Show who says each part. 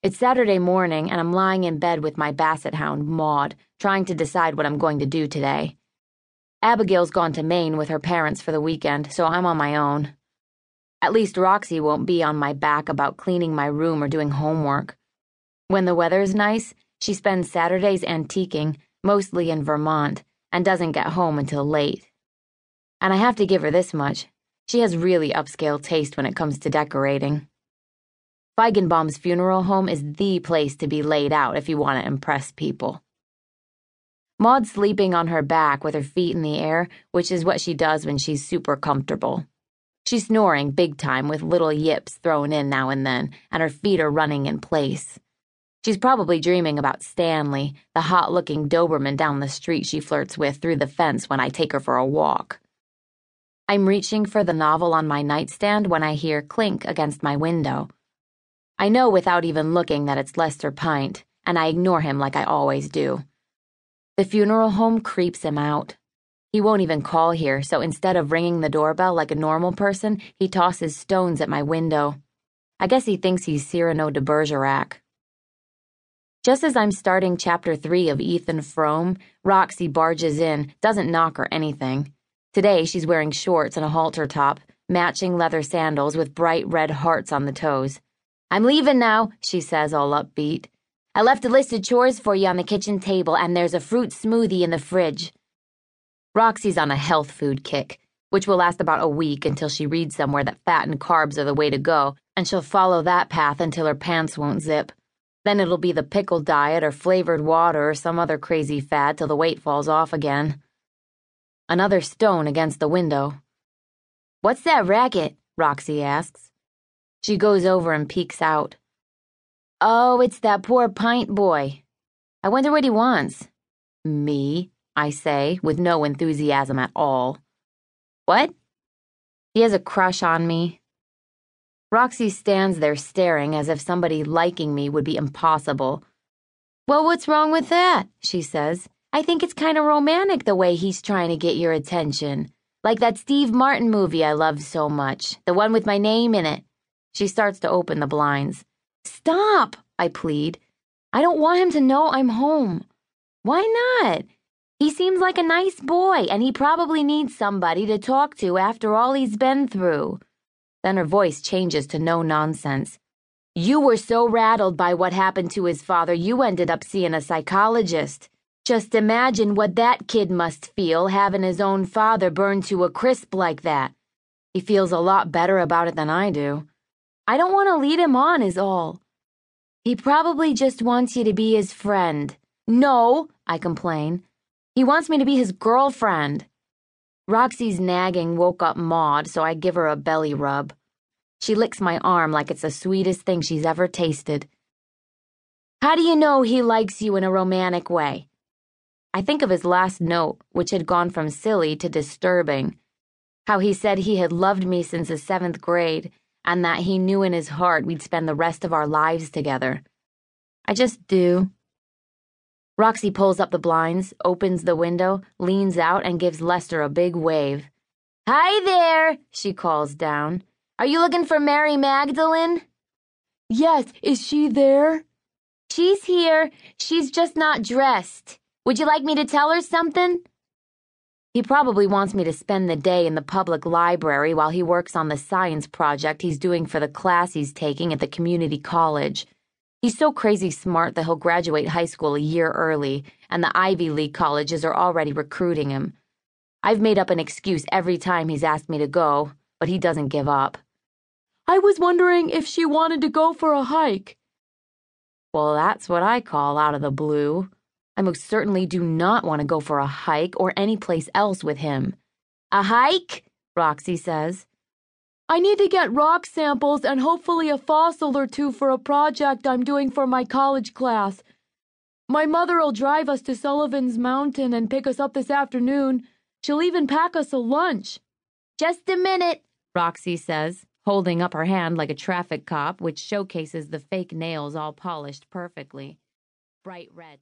Speaker 1: It's Saturday morning, and I'm lying in bed with my basset hound, Maud, trying to decide what I'm going to do today. Abigail's gone to Maine with her parents for the weekend, so I'm on my own. At least Roxy won't be on my back about cleaning my room or doing homework. When the weather's nice, she spends Saturdays antiquing, mostly in Vermont, and doesn't get home until late. And I have to give her this much she has really upscale taste when it comes to decorating. Feigenbaum's funeral home is the place to be laid out if you want to impress people. Maud's sleeping on her back with her feet in the air, which is what she does when she's super comfortable. She's snoring big time with little yips thrown in now and then, and her feet are running in place. She's probably dreaming about Stanley, the hot looking Doberman down the street she flirts with through the fence when I take her for a walk. I'm reaching for the novel on my nightstand when I hear clink against my window. I know without even looking that it's Lester Pint, and I ignore him like I always do. The funeral home creeps him out. He won't even call here, so instead of ringing the doorbell like a normal person, he tosses stones at my window. I guess he thinks he's Cyrano de Bergerac. Just as I'm starting chapter three of Ethan Frome, Roxy barges in, doesn't knock or anything. Today she's wearing shorts and a halter top, matching leather sandals with bright red hearts on the toes. I'm leaving now, she says, all upbeat. I left a list of chores for you on the kitchen table, and there's a fruit smoothie in the fridge. Roxy's on a health food kick, which will last about a week until she reads somewhere that fat and carbs are the way to go, and she'll follow that path until her pants won't zip. Then it'll be the pickle diet or flavored water or some other crazy fad till the weight falls off again. Another stone against the window. What's that racket? Roxy asks. She goes over and peeks out. Oh, it's that poor Pint boy. I wonder what he wants. Me, I say, with no enthusiasm at all. What? He has a crush on me. Roxy stands there staring as if somebody liking me would be impossible. Well, what's wrong with that? she says. I think it's kind of romantic the way he's trying to get your attention. Like that Steve Martin movie I love so much, the one with my name in it. She starts to open the blinds. Stop, I plead. I don't want him to know I'm home. Why not? He seems like a nice boy, and he probably needs somebody to talk to after all he's been through. Then her voice changes to no nonsense. You were so rattled by what happened to his father, you ended up seeing a psychologist. Just imagine what that kid must feel having his own father burned to a crisp like that. He feels a lot better about it than I do. I don't want to lead him on, is all. He probably just wants you to be his friend. No, I complain. He wants me to be his girlfriend. Roxy's nagging woke up Maud, so I give her a belly rub. She licks my arm like it's the sweetest thing she's ever tasted. How do you know he likes you in a romantic way? I think of his last note, which had gone from silly to disturbing. How he said he had loved me since the seventh grade and that he knew in his heart we'd spend the rest of our lives together. I just do. Roxy pulls up the blinds, opens the window, leans out, and gives Lester a big wave. Hi there, she calls down. Are you looking for Mary Magdalene? Yes, is she there? She's here. She's just not dressed. Would you like me to tell her something? He probably wants me to spend the day in the public library while he works on the science project he's doing for the class he's taking at the community college. He's so crazy smart that he'll graduate high school a year early, and the Ivy League colleges are already recruiting him. I've made up an excuse every time he's asked me to go, but he doesn't give up. I was wondering if she wanted to go for a hike. Well, that's what I call out of the blue. I most certainly do not want to go for a hike or any place else with him. A hike? Roxy says. I need to get rock samples and hopefully a fossil or two for a project I'm doing for my college class. My mother'll drive us to Sullivan's Mountain and pick us up this afternoon. She'll even pack us a lunch. Just a minute, Roxy says, holding up her hand like a traffic cop, which showcases the fake nails all polished perfectly. Bright red.